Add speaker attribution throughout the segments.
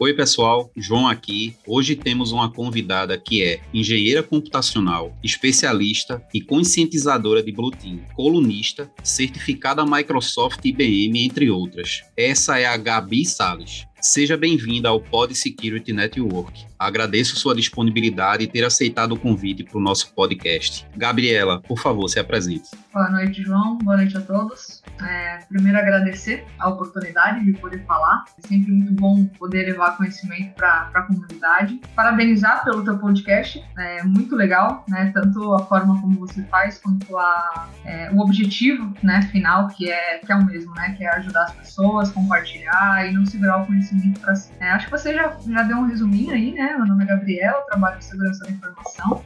Speaker 1: Oi, pessoal, João aqui. Hoje temos uma convidada que é engenheira computacional, especialista e conscientizadora de Blue Team, colunista, certificada Microsoft IBM, entre outras. Essa é a Gabi Sales. Seja bem-vinda ao Pod Security Network. Agradeço sua disponibilidade e ter aceitado o convite para o nosso podcast. Gabriela, por favor, se apresente.
Speaker 2: Boa noite, João. Boa noite a todos. É, primeiro, agradecer a oportunidade de poder falar. É sempre muito bom poder levar conhecimento para a comunidade. Parabenizar pelo teu podcast. É muito legal, né? Tanto a forma como você faz, quanto a, é, o objetivo né, final, que é, que é o mesmo, né? Que é ajudar as pessoas, compartilhar e não segurar o conhecimento para si. É, acho que você já, já deu um resuminho aí, né? Meu nome é Gabriela, trabalho em segurança da informação.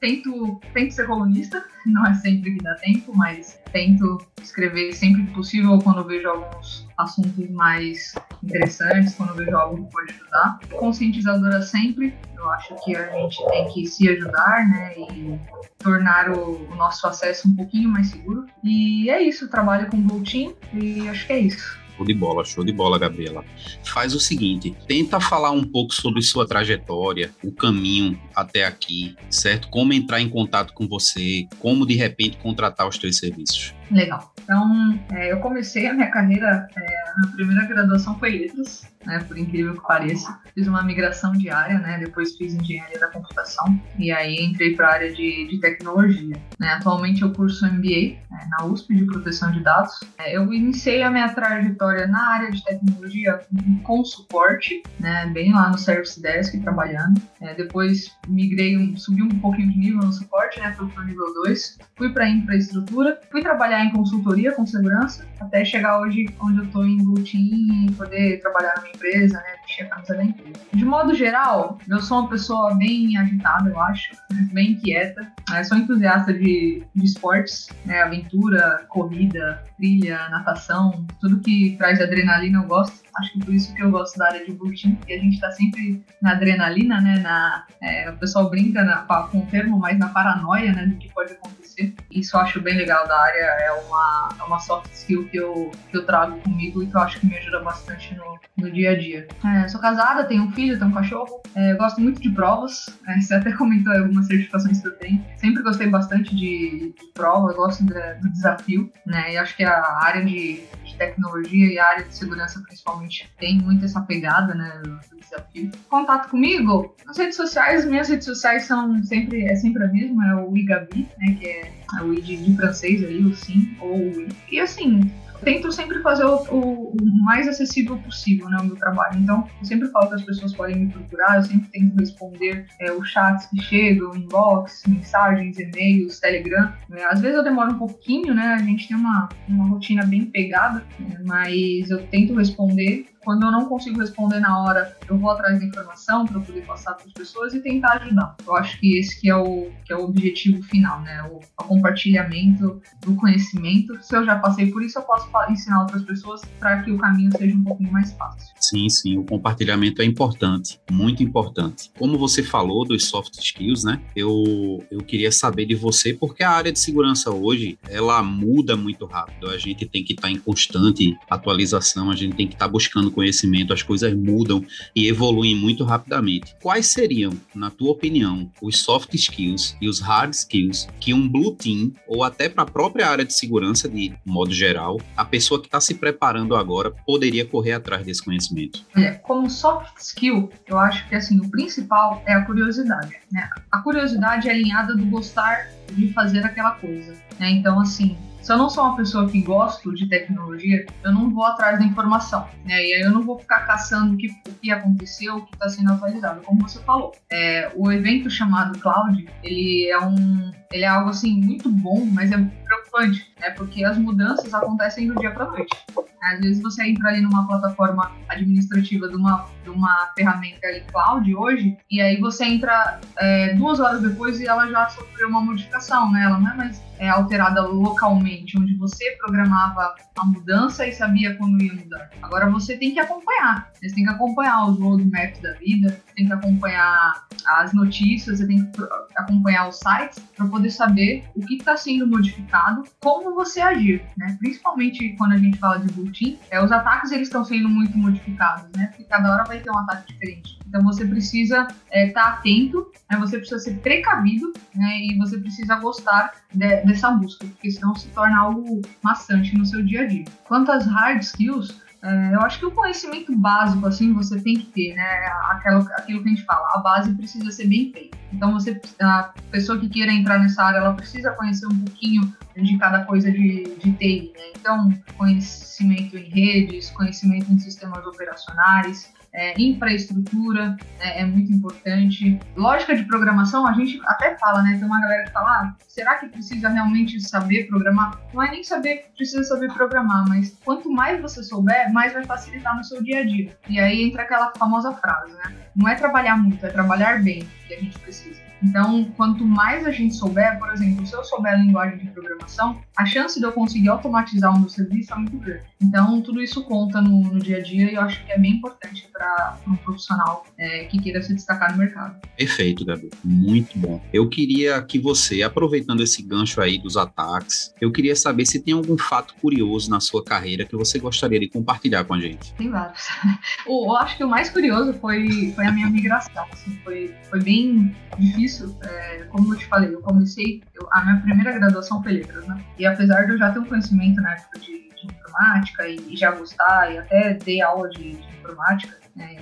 Speaker 2: Tento, tento ser colunista, não é sempre que dá tempo, mas tento escrever sempre que possível quando vejo alguns assuntos mais interessantes, quando vejo algo que pode ajudar. Conscientizadora sempre, eu acho que a gente tem que se ajudar, né, e tornar o, o nosso acesso um pouquinho mais seguro. E é isso, trabalho com Blue Team e acho que é isso.
Speaker 1: Show de bola, show de bola, Gabriela. Faz o seguinte, tenta falar um pouco sobre sua trajetória, o caminho até aqui, certo? Como entrar em contato com você, como de repente contratar os teus serviços.
Speaker 2: Legal. Então, é, eu comecei a minha carreira, é, a primeira graduação foi letras, né, por incrível que pareça. Fiz uma migração de área, né, depois fiz engenharia da computação e aí entrei para a área de, de tecnologia. Né. Atualmente eu curso MBA né, na USP de proteção de dados. É, eu iniciei a minha trajetória na área de tecnologia com suporte, né, bem lá no Service Desk trabalhando. É, depois migrei, subi um pouquinho de nível no suporte, né, fui para o nível 2. Fui para infraestrutura, fui trabalhar em consultoria com segurança, até chegar hoje onde eu estou em Blue Team e poder trabalhar minha empresa, né? Vestir a camisa da empresa. De modo geral, eu sou uma pessoa bem agitada, eu acho, bem inquieta. Eu sou entusiasta de, de esportes, né? Aventura, corrida, trilha, natação, tudo que traz adrenalina eu gosto. Acho que por isso que eu gosto da área de Team, porque a gente está sempre na adrenalina, né? Na, é, o pessoal brinca na, com o termo, mas na paranoia, né? Do que pode acontecer. Isso eu acho bem legal da área, é uma, uma soft skill que eu, que eu trago comigo e que eu acho que me ajuda bastante no, no dia a dia. É, sou casada, tenho um filho, tenho um cachorro, é, gosto muito de provas, é, você até comentou algumas certificações que eu tenho. Sempre gostei bastante de, de prova, gosto de, do desafio, né? E acho que a área de, de tecnologia e a área de segurança principalmente tem muito essa pegada, né, do desafio. Contato comigo, nas redes sociais, minhas redes sociais são sempre, é sempre a mesma, é o Igabi, né, que é, o I de, de francês aí, o sim, ou o I. E assim, tento sempre fazer o, o, o, mais acessível possível, né, o meu trabalho. Então, eu sempre falo que as pessoas podem me procurar, eu sempre tento responder é, os chats que chegam, inbox, mensagens, e-mails, Telegram. É, às vezes eu demoro um pouquinho, né, a gente tem uma, uma rotina bem pegada, né, mas eu tento responder quando eu não consigo responder na hora, eu vou atrás da informação para poder passar para as pessoas e tentar ajudar. Eu acho que esse que é o, que é o objetivo final, né? O, o compartilhamento do conhecimento. Se eu já passei por isso, eu posso ensinar outras pessoas para que o caminho seja um pouquinho mais fácil.
Speaker 1: Sim, sim, o compartilhamento é importante, muito importante. Como você falou dos soft skills, né? Eu, eu queria saber de você, porque a área de segurança hoje, ela muda muito rápido. A gente tem que estar tá em constante atualização, a gente tem que estar tá buscando conhecimento, as coisas mudam e evoluem muito rapidamente. Quais seriam, na tua opinião, os soft skills e os hard skills que um blue team ou até para a própria área de segurança de modo geral, a pessoa que está se preparando agora poderia correr atrás desse conhecimento?
Speaker 2: É, como soft skill, eu acho que assim o principal é a curiosidade. Né? A curiosidade é alinhada do gostar de fazer aquela coisa. Né? Então assim se eu não sou uma pessoa que gosto de tecnologia, eu não vou atrás da informação, né? E aí eu não vou ficar caçando o que, o que aconteceu, o que está sendo atualizado, como você falou. É, o evento chamado Cloud, ele é um, ele é algo assim muito bom, mas é preocupante, né? Porque as mudanças acontecem do dia para noite. Às vezes você entra ali numa plataforma administrativa de uma, de uma ferramenta ali cloud hoje, e aí você entra é, duas horas depois e ela já sofreu uma modificação, né? Ela não é mais é, alterada localmente, onde você programava a mudança e sabia quando ia mudar. Agora você tem que acompanhar. Você tem que acompanhar os roadmaps da vida, tem que acompanhar as notícias, você tem que acompanhar os sites para poder poder saber o que está sendo modificado, como você agir, né? Principalmente quando a gente fala de team, é, os ataques eles estão sendo muito modificados, né? Porque cada hora vai ter um ataque diferente. Então você precisa estar é, tá atento, né? você precisa ser precavido, né? E você precisa gostar de, dessa busca, porque senão se torna algo maçante no seu dia a dia. Quanto às hard skills, é, eu acho que o conhecimento básico, assim, você tem que ter, né? Aquilo, aquilo que a gente fala, a base precisa ser bem feita. Então, você, a pessoa que queira entrar nessa área, ela precisa conhecer um pouquinho de cada coisa de, de TI, né? Então, conhecimento em redes, conhecimento em sistemas operacionais, é, infraestrutura é, é, muito importante. Lógica de programação, a gente até fala, né? Tem uma galera que fala, ah, será que precisa realmente saber programar? Não é nem saber precisa saber programar, mas quanto mais você souber, mais vai facilitar no seu dia a dia. E aí entra aquela famosa frase, né? Não é trabalhar muito, é trabalhar bem que a gente precisa. Então, quanto mais a gente souber, por exemplo, se eu souber a linguagem de programação, a chance de eu conseguir automatizar o meu serviço é muito grande. Então, tudo isso conta no, no dia a dia e eu acho que é bem importante para um profissional é, que queira se destacar no mercado.
Speaker 1: Perfeito, Gabi. Muito bom. Eu queria que você, aproveitando esse gancho aí dos ataques, eu queria saber se tem algum fato curioso na sua carreira que você gostaria de compartilhar com a gente.
Speaker 2: Tem vários. eu acho que o mais curioso foi, foi a minha migração. Assim, foi, foi bem difícil. É, como eu te falei, eu comecei, eu, a minha primeira graduação foi letras, né? E apesar de eu já ter um conhecimento na época de, de informática e, e, já gostar, e até dei aula de, de informática, né?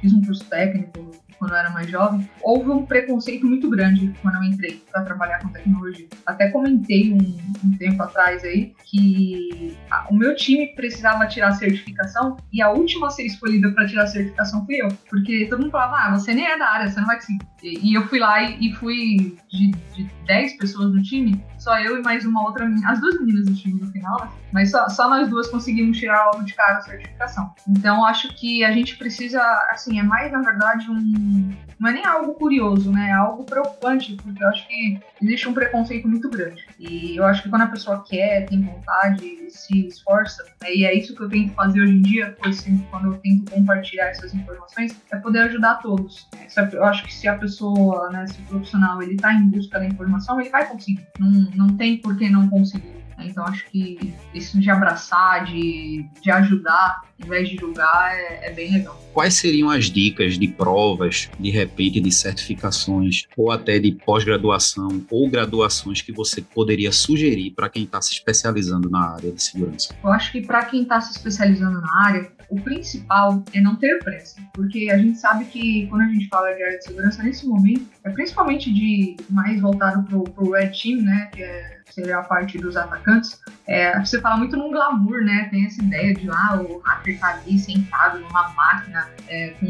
Speaker 2: fiz um curso técnico quando eu era mais jovem, houve um preconceito muito grande quando eu entrei para trabalhar com tecnologia. Até comentei um, um tempo atrás aí que a, o meu time precisava tirar certificação e a última a ser escolhida para tirar certificação fui eu, porque todo mundo falava, ah, você nem é da área, você não vai conseguir. E, e eu fui lá e, e fui de 10 pessoas no time, só eu e mais uma outra menina, as duas meninas do time no final, né? mas só, só nós duas conseguimos tirar logo de cara a certificação. Então acho que a gente precisa, assim, é mais na verdade um. Não é nem algo curioso, né? É algo preocupante, porque eu acho que existe um preconceito muito grande. E eu acho que quando a pessoa quer, tem vontade, se esforça, né? e é isso que eu tento fazer hoje em dia, quando eu tento compartilhar essas informações, é poder ajudar todos. Eu acho que se a pessoa, né, se o profissional, ele tá em busca da informação, ele vai conseguir. Não, não tem por que não conseguir. Então acho que isso de abraçar, de, de ajudar, em vez de julgar, é, é, bem legal.
Speaker 1: Quais seriam as dicas de provas, de repente, de certificações, ou até de pós-graduação ou graduações que você poderia sugerir para quem está se especializando na área de segurança?
Speaker 2: Eu acho que para quem está se especializando na área, o principal é não ter pressa, porque a gente sabe que quando a gente fala de área de segurança, nesse momento, é principalmente de mais voltado para o Red Team, né, que é seria a parte dos atacantes, é, você fala muito num glamour, né? Tem essa ideia de ah, o hacker tá ali sentado numa máquina é, com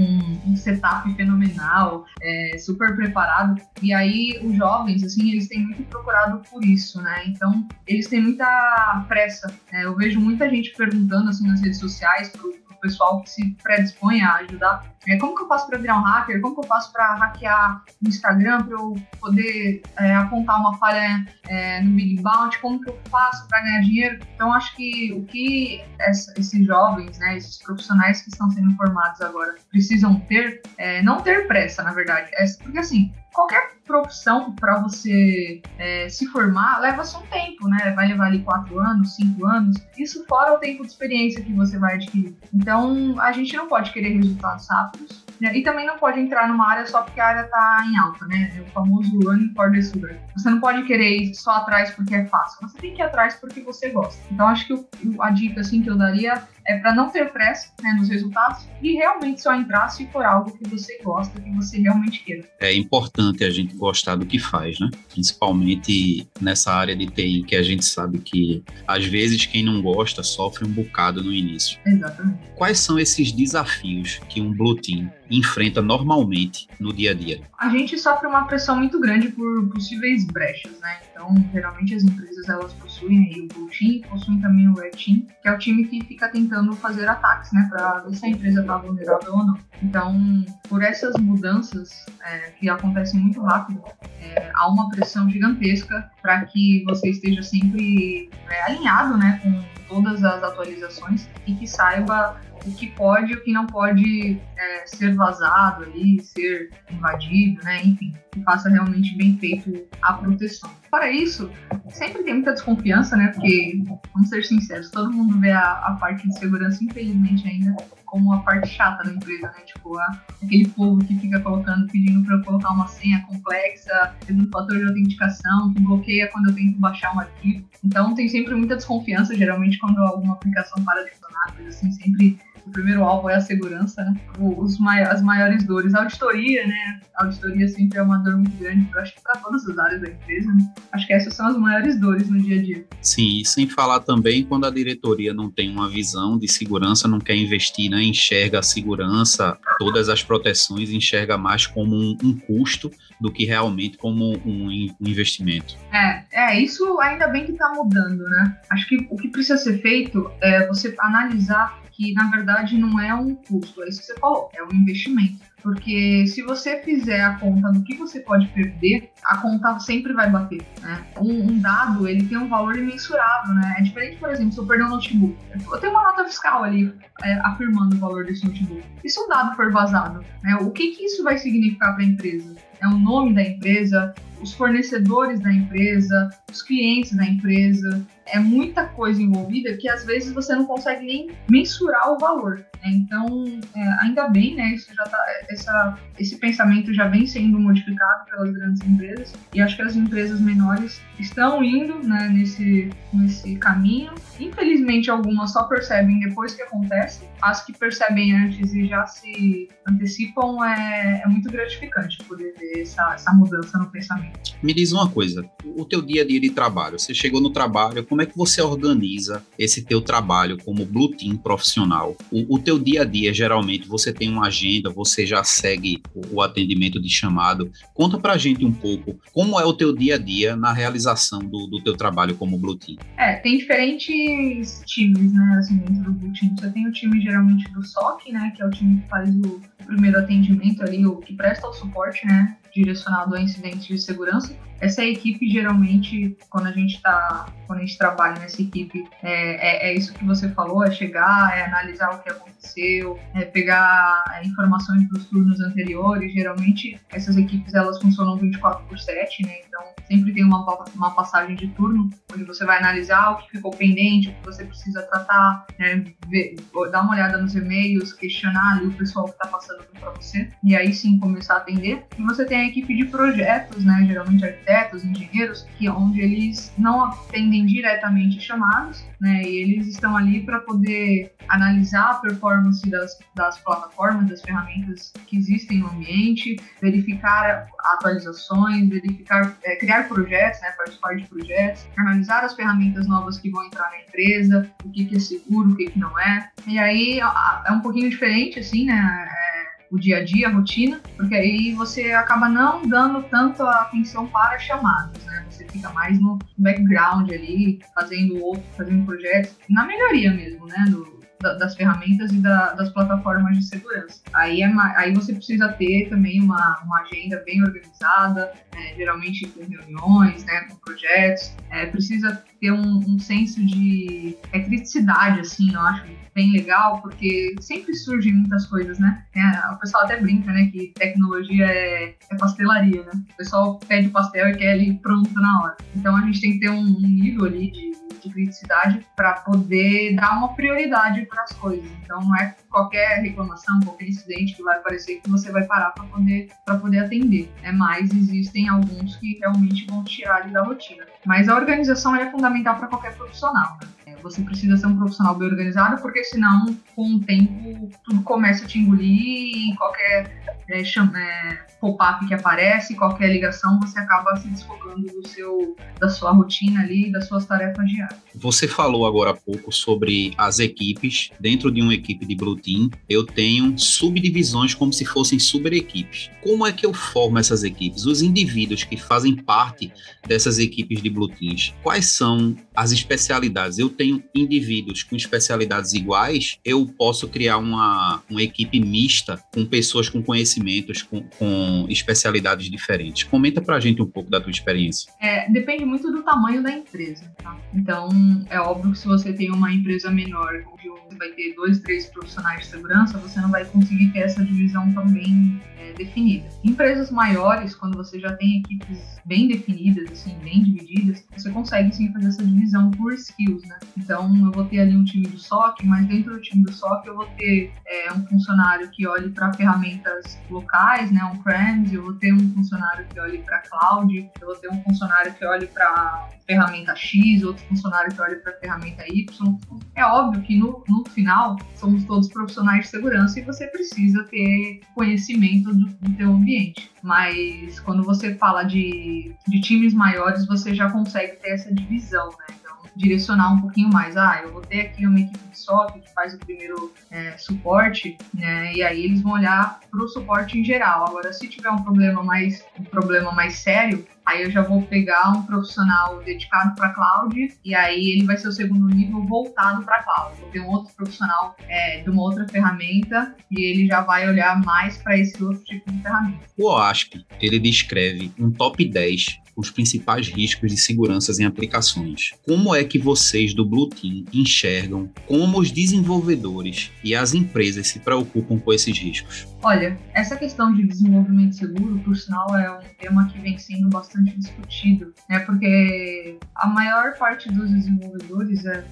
Speaker 2: um setup fenomenal, é, super preparado. E aí os jovens, assim, eles têm muito procurado por isso, né? Então eles têm muita pressa. Né? Eu vejo muita gente perguntando assim nas redes sociais pro, pessoal que se predispõe a ajudar é, como que eu faço para virar um hacker? Como que eu faço para hackear o Instagram para eu poder é, apontar uma falha é, no Big Bounty? Como que eu faço para ganhar dinheiro? Então, acho que o que essa, esses jovens, né, esses profissionais que estão sendo formados agora precisam ter, é não ter pressa, na verdade. É, porque, assim, qualquer profissão para você é, se formar leva só um tempo, né? Vai levar ali quatro anos, cinco anos. Isso fora o tempo de experiência que você vai adquirir. Então, a gente não pode querer resultados rápidos. Né? E também não pode entrar numa área só porque a área está em alta, né? É o famoso running for the sugar. Você não pode querer ir só atrás porque é fácil. Você tem que ir atrás porque você gosta. Então, acho que a dica assim, que eu daria é para não ter pressa né, nos resultados e realmente só entrar se for algo que você gosta, que você realmente queira.
Speaker 1: É importante a gente gostar do que faz, né? Principalmente nessa área de TI que a gente sabe que às vezes quem não gosta sofre um bocado no início.
Speaker 2: Exatamente.
Speaker 1: Quais são esses desafios que um Blue Team enfrenta normalmente no dia a dia?
Speaker 2: A gente sofre uma pressão muito grande por possíveis brechas, né? Então, geralmente as empresas elas possuem aí o Blue Team, possuem também o Red Team, que é o time que fica tentando fazer ataques, né, para ver se a empresa está vulnerável ou não. Então, por essas mudanças é, que acontecem muito rápido, é, há uma pressão gigantesca para que você esteja sempre é, alinhado, né, com todas as atualizações e que saiba o que pode e o que não pode é, ser vazado ali, ser invadido, né? Enfim, que faça realmente bem feito a proteção. Para isso, sempre tem muita desconfiança, né? Porque, vamos ser sinceros, todo mundo vê a, a parte de segurança, infelizmente, ainda como a parte chata da empresa, né? Tipo, a, aquele povo que fica colocando, pedindo para colocar uma senha complexa, um fator de autenticação, que bloqueia quando eu tento baixar um arquivo. Então, tem sempre muita desconfiança, geralmente, quando alguma aplicação para de funcionar, coisa assim, sempre o primeiro alvo é a segurança, né? Os as maiores dores. A auditoria, né? A auditoria sempre é uma dor muito grande, acho que para todas as áreas da empresa. Né? Acho que essas são as maiores dores no dia a dia.
Speaker 1: Sim, e sem falar também quando a diretoria não tem uma visão de segurança, não quer investir, né? Enxerga a segurança, todas as proteções, enxerga mais como um, um custo do que realmente como um, um investimento.
Speaker 2: É, é, isso ainda bem que está mudando, né? Acho que o que precisa ser feito é você analisar que na verdade não é um custo, é isso que você falou, é um investimento. Porque se você fizer a conta do que você pode perder, a conta sempre vai bater. Né? Um, um, dado ele tem um valor imensurável, né? É diferente, por exemplo, se eu perder um notebook. Eu tenho uma nota fiscal ali é, afirmando o valor desse notebook. E se um dado for vazado, né? o que, que isso vai significar para a empresa? É o nome da empresa, os fornecedores da empresa, os clientes da empresa. É muita coisa envolvida que às vezes você não consegue nem mensurar o valor. Né? Então, é, ainda bem, né? Isso já tá, essa, esse pensamento já vem sendo modificado pelas grandes empresas e acho que as empresas menores estão indo né, nesse, nesse caminho. Infelizmente, algumas só percebem depois que acontece. As que percebem antes e já se antecipam é, é muito gratificante poder ver essa, essa mudança no pensamento.
Speaker 1: Me diz uma coisa, o teu dia a dia de trabalho, você chegou no trabalho, como é que você organiza esse teu trabalho como Blue Team profissional? O, o teu dia a dia, geralmente, você tem uma agenda, você já segue o, o atendimento de chamado. Conta pra gente um pouco como é o teu dia a dia na realização do, do teu trabalho como Blue Team.
Speaker 2: É, tem diferentes times, né, assim, dentro do Blue Team. Você tem o time, geralmente, do SOC, né, que é o time que faz o primeiro atendimento ali, o que presta o suporte, né, direcionado a incidentes de segurança. Essa equipe geralmente, quando a gente tá, quando a gente trabalha nessa equipe, é, é, é, isso que você falou, é chegar, é analisar o que aconteceu, é pegar é, informações dos turnos anteriores. Geralmente essas equipes elas funcionam 24 por 7, né? Então sempre tem uma, uma passagem de turno onde você vai analisar o que ficou pendente, o que você precisa tratar, né? Ver, dar uma olhada nos e-mails, questionar ali o pessoal que está passando para você e aí sim começar a atender. E você tem a equipe de projetos, né? Geralmente arquitetos engenheiros, que onde eles não atendem diretamente chamados, né? E eles estão ali para poder analisar a performance das, das plataformas, das ferramentas que existem no ambiente, verificar atualizações, verificar, é, criar projetos, né? Participar de projetos, analisar as ferramentas novas que vão entrar na empresa, o que, que é seguro, o que, que não é. E aí é um pouquinho diferente, assim, né? O dia a dia, a rotina, porque aí você acaba não dando tanto atenção para chamadas, né? Você fica mais no background ali, fazendo outro, fazendo projetos, na melhoria mesmo, né? Do, das ferramentas e da, das plataformas de segurança. Aí, é, aí você precisa ter também uma, uma agenda bem organizada, é, geralmente com reuniões, né, com projetos. É, precisa ter um, um senso de é, criticidade, assim, eu acho, bem legal, porque sempre surgem muitas coisas, né? É, o pessoal até brinca, né, que tecnologia é, é, pastelaria, né? O pessoal pede pastel e quer ali pronto na hora. Então a gente tem que ter um, nível ali de, de criticidade para poder dar uma prioridade para as coisas. Então não é qualquer reclamação, qualquer incidente que vai aparecer que você vai parar para poder poder atender. É mais existem alguns que realmente vão tirar ali da rotina. Mas a organização é fundamental para qualquer profissional. Né? Você precisa ser um profissional bem organizado, porque senão, com o tempo, tudo começa a te engolir e qualquer é, é, pop-up que aparece, qualquer ligação, você acaba se desfocando do seu, da sua rotina ali, das suas tarefas diárias.
Speaker 1: Você falou agora há pouco sobre as equipes. Dentro de uma equipe de Blue Team, eu tenho subdivisões como se fossem super-equipes. Como é que eu formo essas equipes? Os indivíduos que fazem parte dessas equipes de Blue Teams, quais são as especialidades? Eu tenho indivíduos com especialidades iguais, eu posso criar uma, uma equipe mista com pessoas com conhecimento conhecimentos com, com especialidades diferentes. Comenta para a gente um pouco da tua experiência.
Speaker 2: É, depende muito do tamanho da empresa. Tá? Então, é óbvio que se você tem uma empresa menor, onde você vai ter dois, três profissionais de segurança, você não vai conseguir ter essa divisão também é, definida. Empresas maiores, quando você já tem equipes bem definidas, assim, bem divididas, você consegue sim fazer essa divisão por skills, né? Então, eu vou ter ali um time do SOC, mas dentro do time do SOC eu vou ter é, um funcionário que olhe para ferramentas locais, né, on-premise, eu vou ter um funcionário que olhe para cloud, eu vou ter um funcionário que olhe para ferramenta X, outro funcionário que olhe para ferramenta Y. É óbvio que no, no final somos todos profissionais de segurança e você precisa ter conhecimento do, do teu ambiente. Mas quando você fala de, de times maiores, você já consegue ter essa divisão, né? Direcionar um pouquinho mais. Ah, eu vou ter aqui uma equipe de SOC que faz o primeiro é, suporte, né? E aí eles vão olhar para o suporte em geral. Agora, se tiver um problema mais um problema mais sério, Aí eu já vou pegar um profissional dedicado para cloud e aí ele vai ser o segundo nível voltado para cloud. Vou ter um outro profissional é, de uma outra ferramenta e ele já vai olhar mais para esse outro tipo de ferramenta.
Speaker 1: O OASP, ele descreve um top 10 os principais riscos de segurança em aplicações. Como é que vocês do Blue Team enxergam como os desenvolvedores e as empresas se preocupam com esses riscos?
Speaker 2: Olha, essa questão de desenvolvimento seguro, por sinal, é um tema que vem sendo bastante discutido, né? Porque a maior parte dos desenvolvedores é,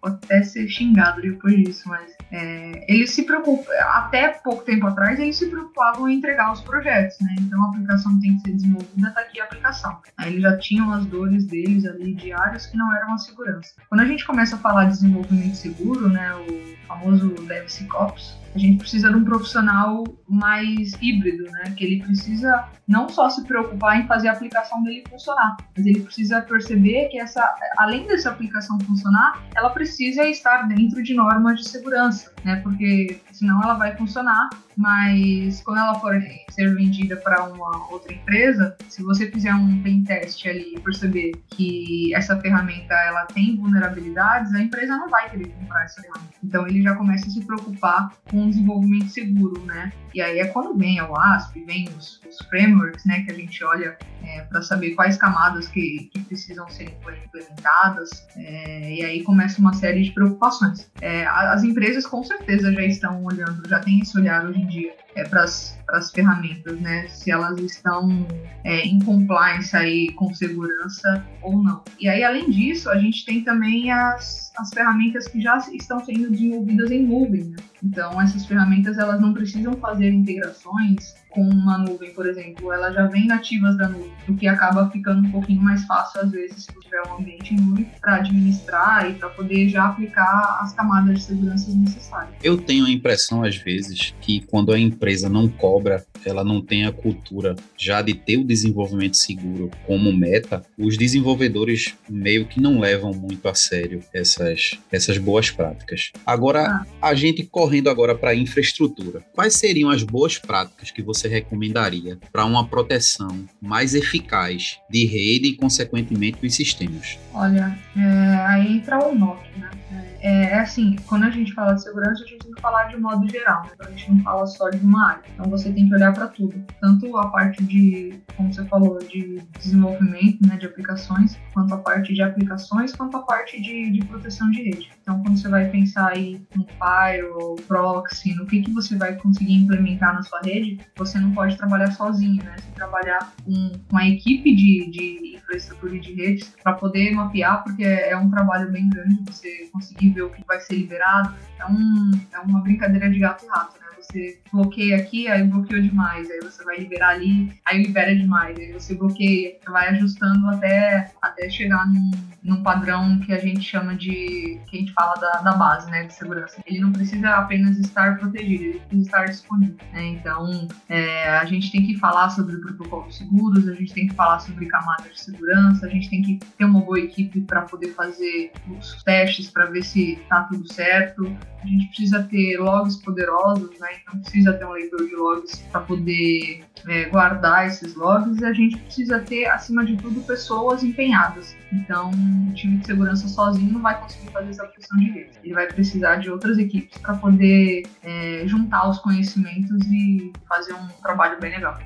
Speaker 2: pode até ser xingado depois disso, mas é, eles se preocupam, até pouco tempo atrás, eles se preocupavam em entregar os projetos, né? Então a aplicação tem que ser desenvolvida, tá aqui a aplicação. Aí eles já tinham as dores deles ali diárias que não eram a segurança. Quando a gente começa a falar de desenvolvimento seguro, né, o famoso DevSecOps, a gente precisa de um profissional mais híbrido, né? Que ele precisa não só se preocupar em fazer a aplicação dele funcionar, mas ele precisa perceber que essa, além dessa aplicação funcionar, ela precisa estar dentro de normas de segurança, né? Porque senão ela vai funcionar, mas quando ela for ser vendida para uma outra empresa, se você fizer um pen test ali e perceber que essa ferramenta ela tem vulnerabilidades, a empresa não vai querer comprar essa ferramenta. Então ele já começa a se preocupar com um desenvolvimento seguro, né? E aí é quando vem o ASP, vem os, os frameworks, né, que a gente olha é, para saber quais camadas que, que precisam ser implementadas, é, e aí começa uma série de preocupações. É, as empresas com certeza já estão olhando, já têm esse olhar hoje em dia é, para as ferramentas, né? Se elas estão é, em compliance aí com segurança ou não. E aí, além disso, a gente tem também as, as ferramentas que já estão sendo desenvolvidas em nuvem, né? Então, essas ferramentas elas não precisam fazer integrações com uma nuvem, por exemplo, elas já vêm nativas da nuvem, o que acaba ficando um pouquinho mais fácil, às vezes, se tiver um ambiente em nuvem, para administrar e para poder já aplicar as camadas de segurança necessárias.
Speaker 1: Eu tenho a impressão, às vezes, que quando a empresa não cobra, ela não tem a cultura já de ter o desenvolvimento seguro como meta, os desenvolvedores meio que não levam muito a sério essas, essas boas práticas. Agora, ah. a gente correndo agora para a infraestrutura. Quais seriam as boas práticas que você recomendaria para uma proteção mais eficaz de rede e, consequentemente, dos sistemas?
Speaker 2: Olha, é, aí entra o NOC, né? É, é, assim, quando a gente fala de segurança, a gente tem que falar de modo geral, então a gente não fala só de uma área. Então você tem que olhar para tudo, tanto a parte de, como você falou, de desenvolvimento né, de aplicações, quanto a parte de aplicações, quanto a parte de, de proteção de rede. Então quando você vai pensar aí no firewall, proxy, no que, que você vai conseguir implementar na sua rede, você não pode trabalhar sozinho, né? Você trabalhar com, com a equipe de, de infraestrutura de redes para poder mapear, porque é, é um trabalho bem grande você conseguir o que vai ser liberado. É, um, é uma brincadeira de gato e rato, né? Você bloqueia aqui, aí bloqueou demais, aí você vai liberar ali, aí libera demais, aí você bloqueia, vai ajustando até, até chegar num, num padrão que a gente chama de, que a gente fala da, da base, né, de segurança. Ele não precisa apenas estar protegido, ele precisa estar disponível, né? Então, é, a gente tem que falar sobre protocolos seguros, a gente tem que falar sobre camadas de segurança, a gente tem que ter uma boa equipe para poder fazer os testes para ver se está tudo certo. A gente precisa ter logs poderosos, né? Então precisa ter um leitor de logs para poder é, guardar esses logs e a gente precisa ter, acima de tudo, pessoas empenhadas. Então, o time de segurança sozinho não vai conseguir fazer essa de redes. Ele vai precisar de outras equipes para poder é, juntar os conhecimentos e fazer um trabalho bem legal.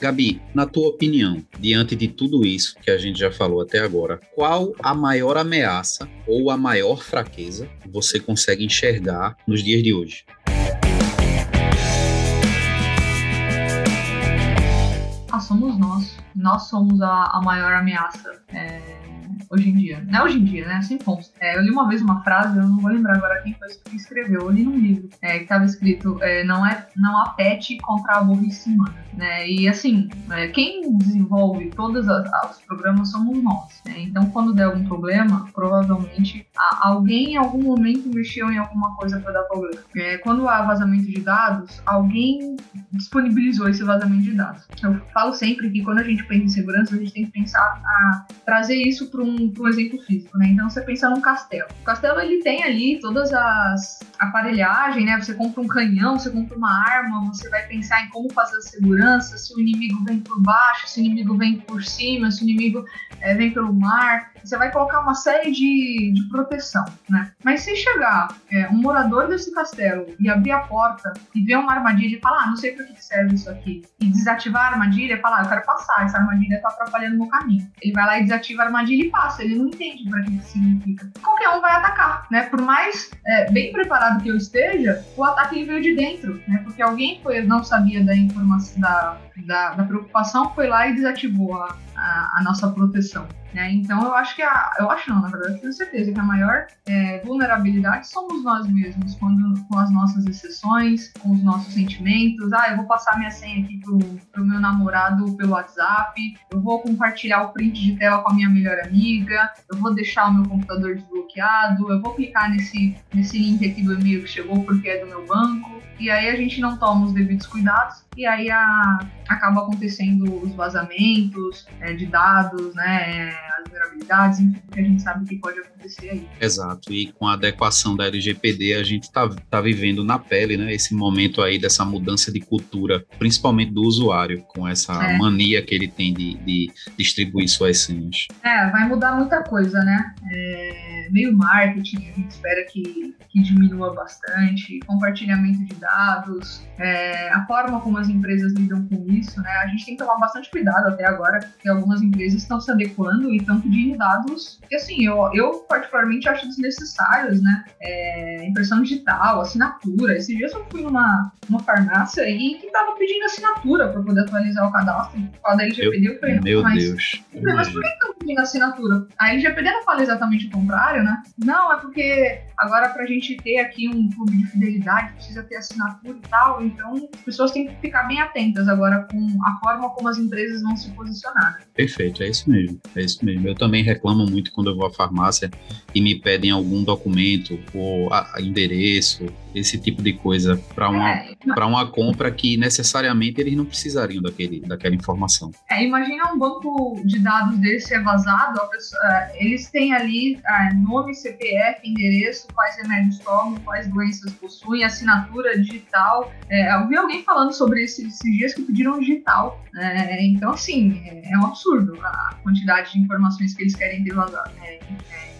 Speaker 1: Gabi, na tua opinião, diante de tudo isso que a gente já falou até agora, qual a maior ameaça ou a maior fraqueza você consegue enxergar nos dias de hoje?
Speaker 2: Ah, somos nós. Nós somos a, a maior ameaça. É hoje em dia. Não é hoje em dia, né? Sem pontos. É, eu li uma vez uma frase, eu não vou lembrar agora quem foi que escreveu. Eu li num livro é, que estava escrito: é, não, é, não há pet contra a burrice humana. Né? E assim, é, quem desenvolve todos os programas somos nós. Né? Então, quando der algum problema, provavelmente alguém em algum momento mexeu em alguma coisa para dar problema. É, quando há vazamento de dados, alguém disponibilizou esse vazamento de dados. Eu falo sempre que quando a gente pensa em segurança, a gente tem que pensar a trazer isso para um um, exemplo físico, né? Então você pensa num castelo. O castelo ele tem ali todas as aparelhagem, né? Você compra um canhão, você compra uma arma, você vai pensar em como fazer a segurança, se o inimigo vem por baixo, se o inimigo vem por cima, se o inimigo é, vem pelo mar. Você vai colocar uma série de, de proteção, né? Mas se chegar é, um morador desse castelo e abrir a porta e ver uma armadilha e falar, ah, não sei para que serve isso aqui, e desativar a armadilha falar, ah, eu quero passar, essa armadilha está atrapalhando o meu caminho. Ele vai lá e desativa a armadilha e passa, ele não entende para que isso significa. Qualquer um vai atacar, né? Por mais é, bem preparado que eu esteja, o ataque veio de dentro, né? Porque alguém foi, não sabia da informação, da, da, da preocupação, foi lá e desativou a, a, a nossa proteção. Né? Então eu acho que a, eu acho não, na verdade, eu tenho certeza que a maior é, vulnerabilidade somos nós mesmos, quando, com as nossas exceções, com os nossos sentimentos. Ah, eu vou passar minha senha aqui pro, pro meu namorado pelo WhatsApp, eu vou compartilhar o print de tela com a minha melhor amiga, eu vou deixar o meu computador desbloqueado, eu vou clicar nesse, nesse link aqui do e-mail que chegou porque é do meu banco. E aí a gente não toma os devidos cuidados e aí a, acaba acontecendo os vazamentos é, de dados, né, as vulnerabilidades, enfim, que a gente sabe que pode acontecer aí.
Speaker 1: Exato, e com a adequação da LGPD, a gente está tá vivendo na pele, né, esse momento aí dessa mudança de cultura, principalmente do usuário, com essa é. mania que ele tem de, de, distribuir suas senhas.
Speaker 2: É, vai mudar muita coisa, né, é, meio marketing, a gente espera que, que diminua bastante, compartilhamento de dados, é, a forma como as empresas lidam com isso, né? A gente tem que tomar bastante cuidado até agora, porque algumas empresas estão se adequando e estão pedindo dados que, assim, eu, eu particularmente acho desnecessários, né? É, impressão digital, assinatura. Esses dias eu fui numa, numa farmácia e que tava pedindo assinatura para poder atualizar o cadastro. Quando a LGPD, eu, eu falei,
Speaker 1: meu mas, Deus.
Speaker 2: Falei, mas por que estão pedindo assinatura? A LGPD não fala exatamente o contrário, né? Não, é porque agora pra gente ter aqui um clube de fidelidade, precisa ter assinatura e tal, então as pessoas têm que ficar bem atentas agora com a forma como as empresas vão se posicionar. Né?
Speaker 1: Perfeito, é isso mesmo. É isso mesmo. Eu também reclamo muito quando eu vou à farmácia e me pedem algum documento ou endereço, esse tipo de coisa para uma, é, para uma compra que necessariamente eles não precisariam daquele, daquela informação.
Speaker 2: É, imagina um banco de dados desse ser vazado, pessoa, é, eles têm ali é, nome, CPF, endereço, quais remédios tomam, quais doenças possuem, assinatura digital. É, eu vi alguém falando sobre esse, esses dias que pediram digital. É, então, assim, é, é, um absurdo a quantidade de informações que eles querem ter vazado. É,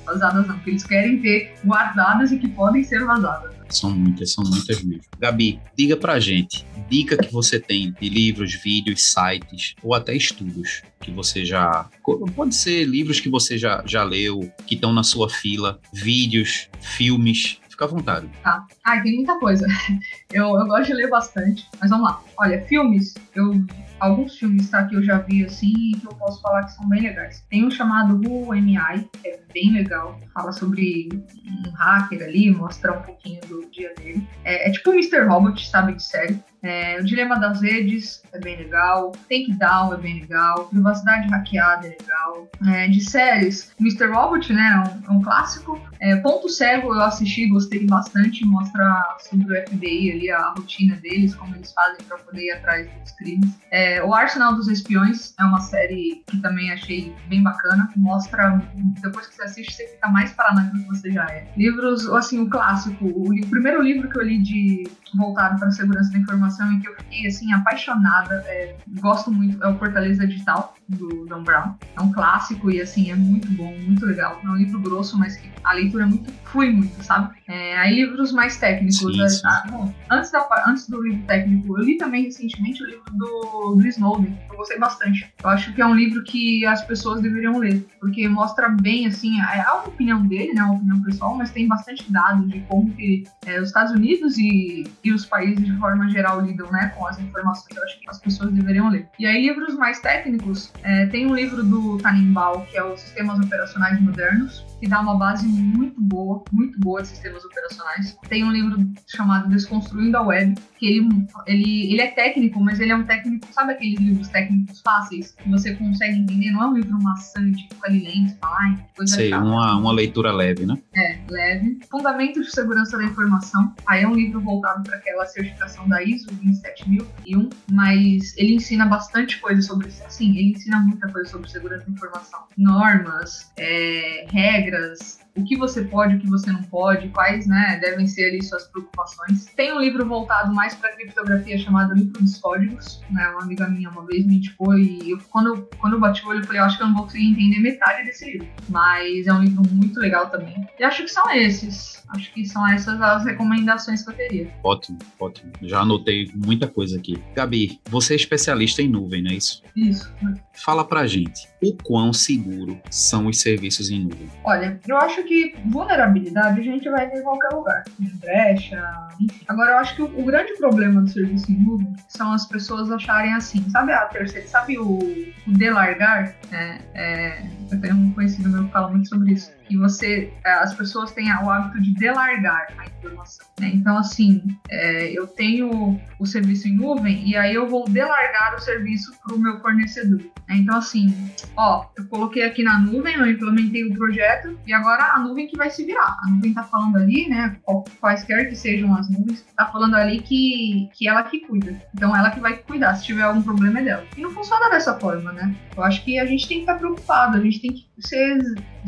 Speaker 2: vazadas não, que eles querem ter guardadas e que podem ser vazadas.
Speaker 1: São muitas, são muitas mesmo. Gabi, diga pra gente, dica que você tem de livros, vídeos, sites ou até estudos que você já. Pode ser livros que você já, já leu, que estão na sua fila, vídeos, filmes. Fica à vontade.
Speaker 2: Tá. Ah, tem muita coisa. Eu, eu gosto de ler bastante. Mas vamos lá. Olha, filmes, eu alguns filmes tá, que eu já vi assim que eu posso falar que são bem legais. Tem um chamado Who Am I, que é bem legal, fala sobre um hacker ali, mostra um pouquinho do dia dele. É, é tipo o Mr. Robot, sabe, de série. É, o Dilema das Redes é bem legal. Takedown é bem legal. Privacidade Hackeada é legal. É, de séries, Mr. Robot, né? É um, é um clássico. É, Ponto Cego eu assisti, gostei bastante. Mostra sobre o FBI ali, a rotina deles, como eles fazem para poder ir atrás dos crimes. É, o Arsenal dos Espiões é uma série que também achei bem bacana. Mostra, depois que você assiste, você fica mais paranoico do que você já é. Livros, assim, o clássico. O, o primeiro livro que eu li de voltado para a segurança da informação e que eu fiquei assim apaixonada. É, gosto muito é o Fortaleza Digital do Dan Brown. É um clássico e assim é muito bom, muito legal. É um livro grosso, mas que a leitura é muito flui muito, sabe? É, aí livros mais técnicos. Sim, sim. Ah, bom, antes, da, antes do livro técnico, eu li também recentemente o livro do, do Snowden. Eu gostei bastante. Eu acho que é um livro que as pessoas deveriam ler, porque mostra bem assim é a opinião dele, né, a opinião pessoal, mas tem bastante dados de como que é, os Estados Unidos e e os países de forma geral lidam né, com as informações. Eu acho que as pessoas deveriam ler. E aí, livros mais técnicos, é, tem um livro do Tanimbal, que é os Sistemas Operacionais Modernos, que dá uma base muito boa, muito boa de sistemas operacionais. Tem um livro chamado Desconstruindo a Web, que ele, ele, ele é técnico, mas ele é um técnico, sabe aqueles livros técnicos fáceis que você consegue entender? Não é um livro maçante, fica ali lento, falar,
Speaker 1: coisa Sei, uma, uma leitura leve, né?
Speaker 2: É, leve. Fundamentos de Segurança da Informação. Aí é um livro voltado para aquela certificação da ISO 27001, mas ele ensina bastante coisa sobre, assim, ele ensina muita coisa sobre segurança da informação. Normas, é, regras, regras, o que você pode, o que você não pode, quais né, devem ser ali suas preocupações. Tem um livro voltado mais para criptografia chamado Livro dos Códigos, né, uma amiga minha uma vez me indicou e eu, quando, quando eu bati o olho eu falei, eu acho que eu não vou conseguir entender metade desse livro, mas é um livro muito legal também. E acho que são esses, acho que são essas as recomendações que eu teria.
Speaker 1: Ótimo, ótimo. Já anotei muita coisa aqui. Gabi, você é especialista em nuvem, não é isso?
Speaker 2: Isso.
Speaker 1: Fala pra gente, o quão seguro são os serviços em nuvem?
Speaker 2: Olha, eu acho que vulnerabilidade a gente vai ter em qualquer lugar. Brecha, enfim. Agora, eu acho que o, o, grande problema do serviço em nuvem são as pessoas acharem assim, sabe a terceira, sabe o, o delargar? É, é, eu tenho um conhecido meu que fala muito sobre isso que você, é, as pessoas têm o hábito de delargar a informação. Né? Então, assim, é, eu tenho o serviço em nuvem e aí eu vou delargar o serviço para o meu fornecedor. Né? Então, assim, ó, eu coloquei aqui na nuvem, eu implementei o projeto e agora a nuvem que vai se virar. A nuvem está falando ali, né, quaisquer que sejam as nuvens, está falando ali que, que ela que cuida. Então, ela que vai cuidar. Se tiver algum problema é dela. E não funciona dessa forma, né? Eu acho que a gente tem que estar preocupado, a gente tem que ser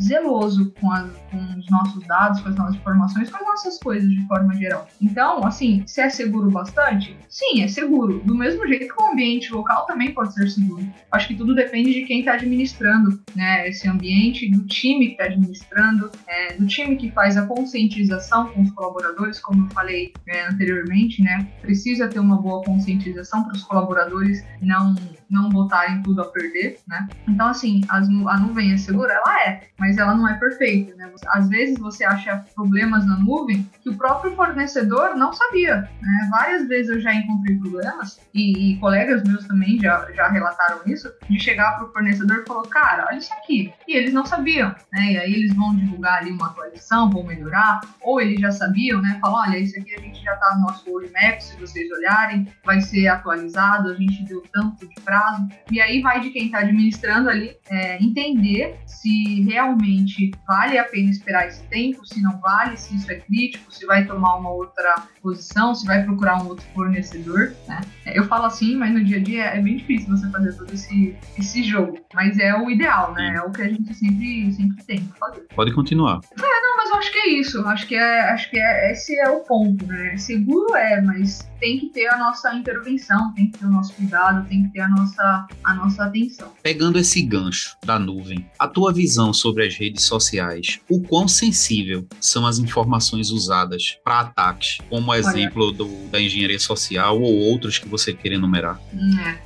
Speaker 2: zeloso com, com, os nossos dados, com as nossas informações, com as nossas coisas de forma geral. Então, assim, se é seguro bastante? Sim, é seguro. Do mesmo jeito que o ambiente local também pode ser seguro. Acho que tudo depende de quem está administrando né, esse ambiente, do time que está administrando, é, do time que faz a conscientização com os colaboradores, como eu falei é, anteriormente, né? Precisa ter uma boa conscientização para os colaboradores não não botarem tudo a perder, né? Então, assim, as, a nuvem é segura? Ela é, mas ela não é perfeita, né? Às vezes você acha problemas na nuvem que o próprio fornecedor não sabia, né? Várias vezes eu já encontrei problemas, e, e colegas meus também já, já relataram isso, de chegar para o fornecedor e falar, cara, olha isso aqui. E eles não sabiam, né? E aí eles vão divulgar ali uma atualização, vão melhorar, ou eles já sabiam, né? Falam, olha, isso aqui a gente já está no nosso roadmap, se vocês olharem, vai ser atualizado, a gente deu tanto de prazo. E aí vai de quem está administrando ali é, entender se realmente vale a pena esperar esse tempo, se não vale, se isso é crítico, se vai tomar uma outra posição, se vai procurar um outro fornecedor. Né? Eu falo assim, mas no dia a dia é bem difícil você fazer todo esse, esse jogo. Mas é o ideal, né? É o que a gente sempre, sempre tem que fazer.
Speaker 1: Pode continuar.
Speaker 2: É, não, mas eu acho que é isso. Acho que é, acho que é, esse é o ponto, né? Seguro é, mas tem que ter a nossa intervenção, tem que ter o nosso cuidado, tem que ter a nossa, a nossa atenção.
Speaker 1: Pegando esse gancho da nuvem, a tua visão sobre as redes sociais, o quão sensível são as informações usadas para ataques, como exemplo do, da engenharia social ou outros que você queira enumerar?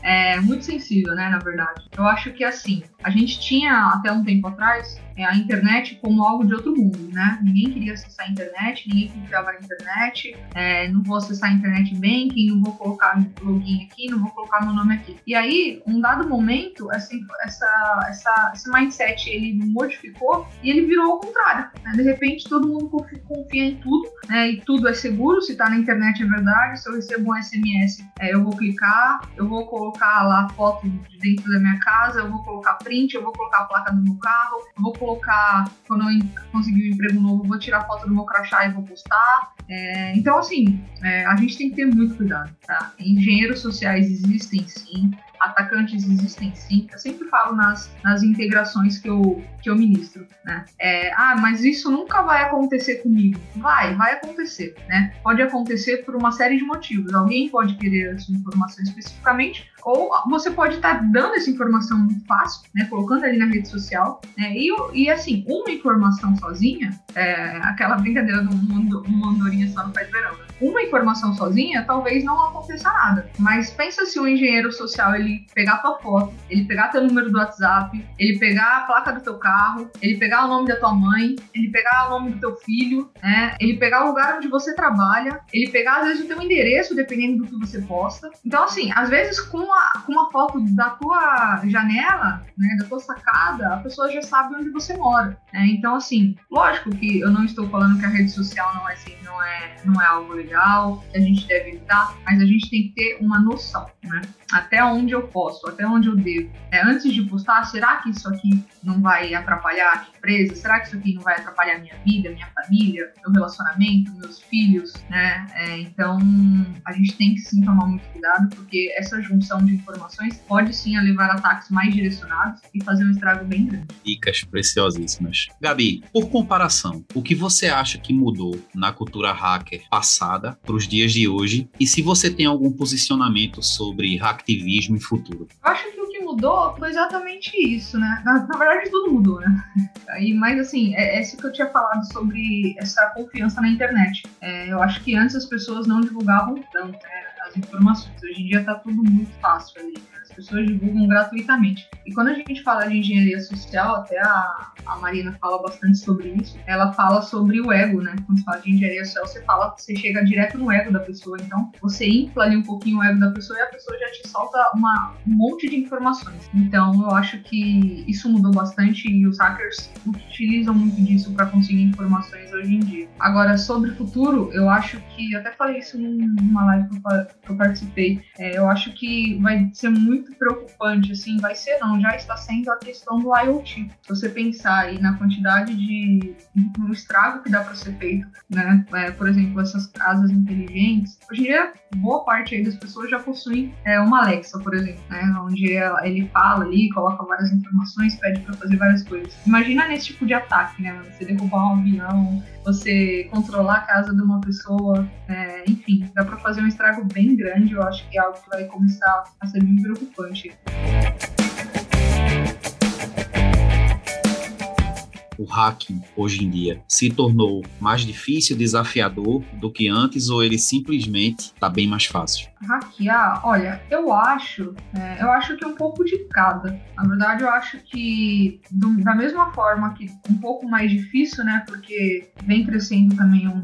Speaker 2: É, é muito sensível, né, na verdade. Eu acho que assim, a gente tinha até um tempo atrás é, a internet como algo de outro mundo, né? Ninguém queria acessar a internet, ninguém confiava na internet, é, não vou acessar a internet banking, não vou colocar login aqui, não vou colocar meu nome aqui. E aí, um dado momento, essa, essa, essa, esse mindset ele modificou e ele virou ao contrário. Né? De repente, todo mundo confia em tudo, né? E tudo é seguro, se está na internet é verdade. Se eu recebo um SMS, é, eu vou clicar, eu vou colocar lá foto de dentro da minha casa, eu vou colocar print, eu vou colocar a placa do meu carro, eu vou colocar, quando eu conseguir um emprego novo, eu vou tirar foto do meu crachá e vou postar. É, então, assim, é, a gente tem que ter muito cuidado, tá? Engenheiros sociais existem sim, atacantes existem sim. Eu sempre falo nas, nas integrações que eu, que eu ministro, né? É, ah, mas isso nunca vai acontecer comigo. Vai, vai acontecer, né? Pode acontecer por uma série de motivos. Alguém pode querer essa informação especificamente, ou você pode estar tá dando essa informação fácil, né? Colocando ali na rede social, né? E, e assim, uma informação sozinha, é, aquela brincadeira do mundo, uma andorinha só no faz verão, né? Uma informação sozinha, talvez não aconteça nada. Mas pensa se o engenheiro social ele pegar tua foto, ele pegar teu número do WhatsApp, ele pegar a placa do teu carro, ele pegar o nome da tua mãe, ele pegar o nome do teu filho, né? Ele pegar o lugar onde você trabalha, ele pegar às vezes o teu endereço, dependendo do que você posta. Então, assim, às vezes com, a, com uma foto da tua janela, né, da tua sacada, a pessoa já sabe onde você mora. Né? Então, assim, lógico que eu não estou falando que a rede social não é assim, não é, não é algo legal, que a gente deve evitar, mas a gente tem que ter uma noção, né? Até onde eu posso, até onde eu devo. É, antes de postar, será que isso aqui não vai atrapalhar a empresa? Será que isso aqui não vai atrapalhar minha vida, minha família, meu relacionamento, meus filhos, né? É, então, a gente tem que sim tomar muito cuidado, porque essa junção de informações pode sim levar ataques mais direcionados e fazer um estrago bem grande.
Speaker 1: Dicas preciosíssimas. Gabi, por comparação, o que você acha que mudou na cultura hacker passada para os dias de hoje? E se você tem algum posicionamento sobre hacktivismo e futuro?
Speaker 2: Acho que o que mudou foi exatamente isso, né? Na, na verdade, tudo mudou, né? Aí, mas assim, é, é isso que eu tinha falado sobre essa confiança na internet. É, eu acho que antes as pessoas não divulgavam tanto né, as informações. Hoje em dia tá tudo muito fácil ali. Né? Pessoas divulgam gratuitamente. E quando a gente fala de engenharia social, até a, a Marina fala bastante sobre isso, ela fala sobre o ego, né? Quando você fala de engenharia social, você fala, você chega direto no ego da pessoa, então você infla ali um pouquinho o ego da pessoa e a pessoa já te solta uma, um monte de informações. Então eu acho que isso mudou bastante e os hackers utilizam muito disso para conseguir informações hoje em dia. Agora, sobre o futuro, eu acho que, até falei isso numa live que eu, que eu participei, é, eu acho que vai ser muito muito preocupante, assim, vai ser não, já está sendo a questão do IoT. Se você pensar aí na quantidade de no estrago que dá para ser feito, né? É, por exemplo, essas casas inteligentes. Hoje em dia, boa parte aí das pessoas já possuem é, uma Alexa, por exemplo, né? Onde ele fala ali, coloca várias informações, pede para fazer várias coisas. Imagina nesse tipo de ataque, né? Você derrubar um avião, você controlar a casa de uma pessoa, é, enfim, dá para fazer um estrago bem grande. Eu acho que é algo que vai começar a ser bem preocupante.
Speaker 1: O hacking hoje em dia se tornou mais difícil, desafiador do que antes ou ele simplesmente está bem mais fácil?
Speaker 2: Hackear, olha, eu acho, é, eu acho que é um pouco de cada. Na verdade, eu acho que do, da mesma forma que um pouco mais difícil, né, porque vem crescendo também um,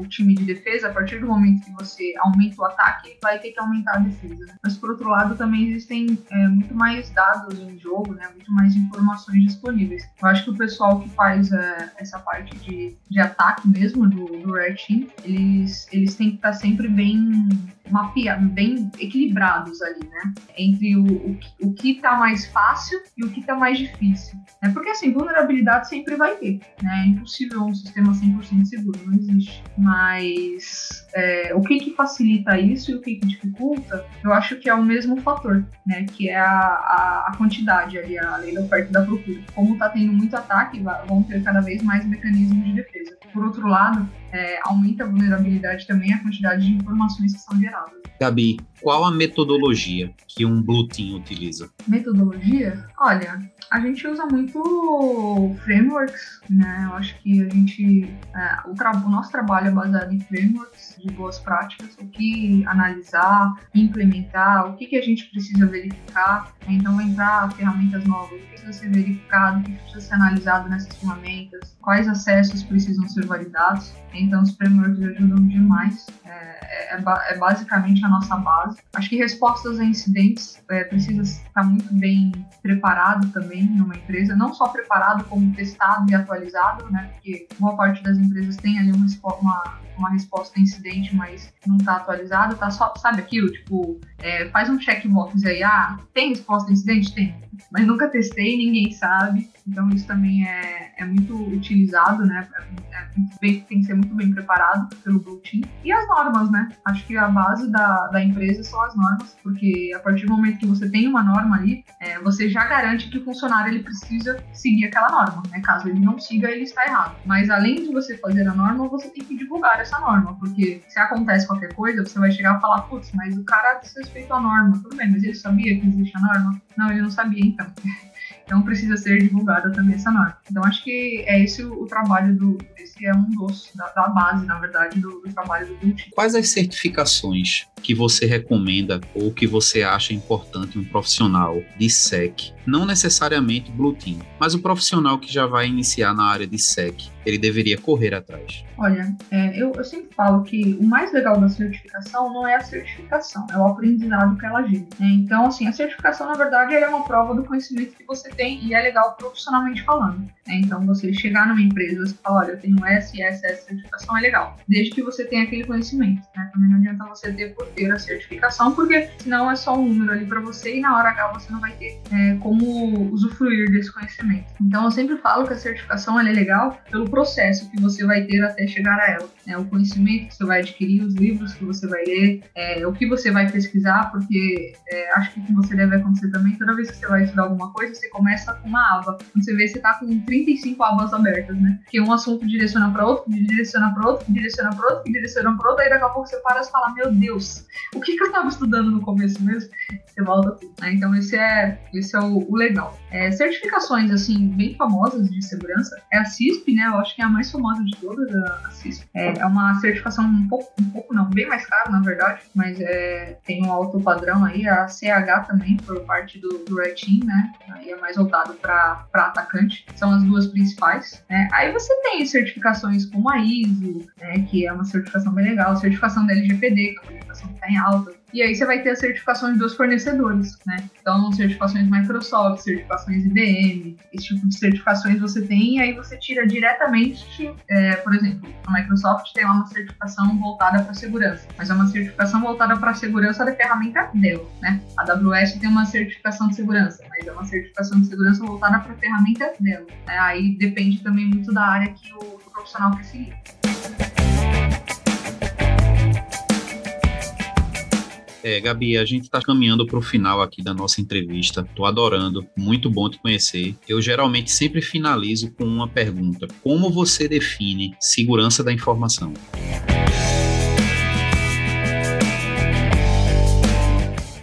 Speaker 2: o time de defesa, a partir do momento que você aumenta o ataque, vai ter que aumentar a defesa. Né? Mas por outro lado, também existem é, muito mais dados em jogo, né, muito mais informações disponíveis. Eu acho que o pessoal que faz é, essa parte de, de ataque mesmo do, do Red Team, eles, eles têm que estar sempre bem mapeados, bem equilibrados ali, né? Entre o, o, o que está mais fácil e o que está mais difícil. Né? Porque, assim, vulnerabilidade sempre vai ter, né? É impossível um sistema 100% seguro, não existe. Mas é, o que que facilita isso e o que que dificulta, eu acho que é o mesmo fator, né? Que é a, a, a quantidade ali, a lei da oferta e da procura. Como está tendo muito ataque, vão ter cada vez mais mecanismos de defesa. Por outro lado, é, aumenta a vulnerabilidade também a quantidade de informações que são geradas.
Speaker 1: Gabi, qual a metodologia que um Blue Team utiliza?
Speaker 2: Metodologia? Olha, a gente usa muito frameworks, né? Eu acho que a gente, é, o, o, nosso trabalho é baseado em frameworks de boas práticas, o que analisar, implementar, o que, que a gente precisa verificar. Então, entrar ferramentas novas, o que precisa ser verificado, o que precisa ser analisado nessas ferramentas, quais acessos precisam ser validados. Então, os frameworks ajudam demais. É, é, é, é basicamente a nossa base. Acho que respostas a incidentes é, precisa estar muito bem preparado também numa empresa, não só preparado, como testado e atualizado, né? Porque boa parte das empresas tem ali uma, uma, uma resposta a incidente, mas não está atualizado, tá só, sabe aquilo? Tipo, é, faz um checkbox aí, ah, tem resposta a incidente? Tem. Mas nunca testei, ninguém sabe. Então isso também é, é muito utilizado, né? É, é bem, tem que ser muito bem preparado pelo Blue Team. E as normas, né? Acho que a base da, da empresa são as normas, porque a partir do momento que você tem uma norma ali, é, você já garante que o funcionário ele precisa seguir aquela norma, né? Caso ele não siga, ele está errado. Mas além de você fazer a norma, você tem que divulgar essa norma, porque se acontece qualquer coisa, você vai chegar e falar, putz, mas o cara desrespeitou a norma. Tudo bem, mas ele sabia que existe a norma? Não, ele não sabia, então. Então precisa ser divulgada também essa norma. Então acho que é esse o, o trabalho do. Esse é um dos, da, da base, na verdade, do, do trabalho do Blue
Speaker 1: Quais as certificações que você recomenda ou que você acha importante um profissional de SEC? Não necessariamente Blue Team, mas o profissional que já vai iniciar na área de SEC, ele deveria correr atrás.
Speaker 2: Olha, é, eu, eu, sempre falo que o mais legal da certificação não é a certificação, é o aprendizado que ela gera. Né? Então, assim, a certificação, na verdade, é uma prova do conhecimento que você tem e é legal profissionalmente falando. Né? Então, você chegar numa empresa e falar, olha, eu tenho essa, essa, essa certificação, é legal. Desde que você tenha aquele conhecimento. Né? Também não adianta você ter por ter a certificação, porque senão é só um número ali para você e na hora H você não vai ter é, como usufruir desse conhecimento. Então, eu sempre falo que a certificação é legal pelo processo que você vai ter até chegar a ela. Né? O conhecimento que você vai adquirir, os livros que você vai ler, é, o que você vai pesquisar, porque é, acho que o que você deve acontecer também, toda vez que você vai estudar alguma coisa, você começa com uma aba. Quando você vê, você tá com 35 abas abertas, né? Porque um assunto direciona para outro, direciona para outro, direciona para outro, direciona para outro, aí daqui a pouco você para e fala, meu Deus, o que, que eu estava estudando no começo mesmo? Você volta tudo. Né? Então esse é, esse é o, o legal. É, certificações, assim, bem famosas de segurança, é a CISP, né? Eu acho que é a mais famosa de todas, a, CISP. É, é uma certificação um pouco, um pouco não, bem mais cara, na verdade, mas é, tem um alto padrão aí, a CH também, por parte do, do Red Team, né? Aí é mais voltado para atacante, são as duas principais. Né? Aí você tem certificações como a ISO, né, que é uma certificação bem legal, certificação da LGPD, que é uma certificação que está em alta, e aí você vai ter as certificações dos fornecedores, né? Então, certificações Microsoft, certificações IBM, esse tipo de certificações você tem, e aí você tira diretamente, é, por exemplo, a Microsoft tem lá uma certificação voltada para segurança, mas é uma certificação voltada para a segurança da ferramenta dela, né? A AWS tem uma certificação de segurança, mas é uma certificação de segurança voltada para a ferramenta dela. Né? Aí depende também muito da área que o, profissional quer seguir.
Speaker 1: É, Gabi, a gente está caminhando para o final aqui da nossa entrevista. Estou adorando, muito bom te conhecer. Eu geralmente sempre finalizo com uma pergunta: Como você define segurança da informação?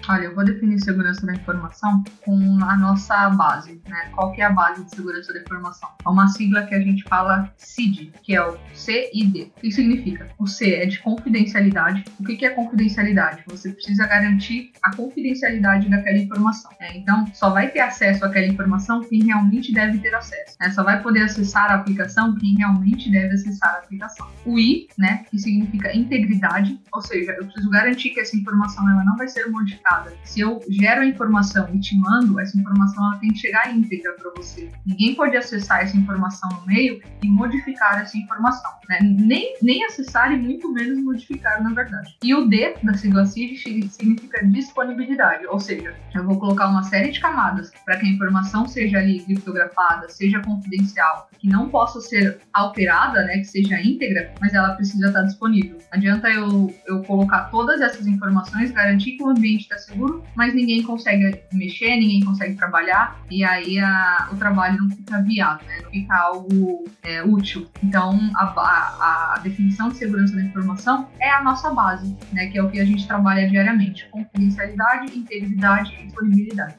Speaker 2: Olha, eu vou definir segurança da informação com a nossa base, né? Qual que é a base de segurança da informação? É uma sigla que a gente fala CID, que é o CID. O que significa? O C é de confidencialidade. O que, que é confidencialidade? Você precisa garantir a confidencialidade daquela informação. Né? Então, só vai ter acesso àquela informação quem realmente deve ter acesso. Né? Só vai poder acessar a aplicação quem realmente deve acessar a aplicação. O I, né, que significa integridade, ou seja, eu preciso garantir que essa informação ela não vai ser modificada se eu gero a informação e te mando, essa informação ela tem que chegar íntegra para você. Ninguém pode acessar essa informação no meio e modificar essa informação. Né? Nem, nem acessar e muito menos modificar, na verdade. E o D da sigla CID significa disponibilidade, ou seja, eu vou colocar uma série de camadas para que a informação seja ali criptografada, seja confidencial, que não possa ser alterada, né, que seja íntegra, mas ela precisa estar disponível. Adianta eu, eu colocar todas essas informações, garantir que o ambiente está seguro, mas ninguém consegue mexer, ninguém consegue trabalhar, e aí a, o trabalho não fica viável, né? não fica algo é, útil. Então, a, a, definição de segurança da informação é a nossa base, né? que é o que a gente trabalha diariamente: confidencialidade, integridade e disponibilidade.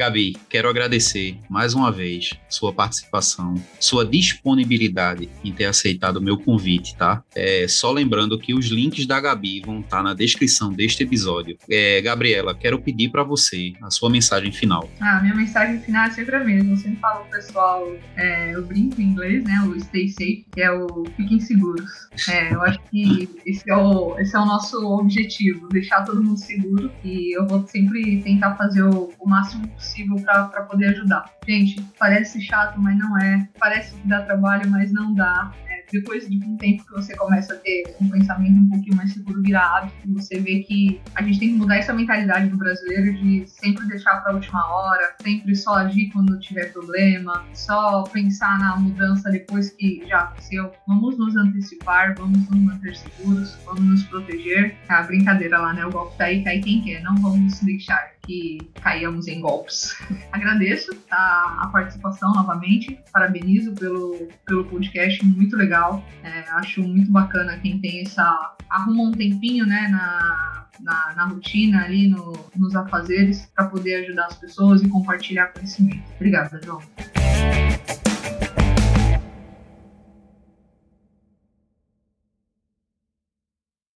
Speaker 1: Gabi, quero agradecer mais uma vez sua participação, sua disponibilidade em ter aceitado o meu convite, tá? É, só lembrando que os links da Gabi vão estar tá na descrição deste episódio. É, Gabriela, quero pedir para você a sua mensagem final.
Speaker 2: Ah, minha mensagem final é sempre a mesma. Eu sempre falo pro pessoal, é, eu brinco em inglês, né? O stay safe, que é o fiquem seguros. É, eu acho que esse é, o, esse é o nosso objetivo, deixar todo mundo seguro e eu vou sempre tentar fazer o, o máximo possível possível para poder ajudar. Gente, parece chato, mas não é. Parece que dá trabalho, mas não dá. É, depois de um tempo que você começa a ter um pensamento um pouquinho mais seguro, hábito, você vê que a gente tem que mudar essa mentalidade do brasileiro de sempre deixar para a última hora, sempre só agir quando tiver problema, só pensar na mudança depois que já aconteceu. Vamos nos antecipar, vamos nos manter seguros, vamos nos proteger. A brincadeira lá, né? O golpe tá aí, cai quem quer. Não vamos deixar que caíamos em golpes. Agradeço a, a, participação novamente, parabenizo pelo, pelo podcast, muito legal. É, acho muito bacana quem tem essa. arruma um tempinho né, na, na, na rotina ali, no, nos afazeres, para poder ajudar as pessoas e compartilhar conhecimento. Obrigada, João.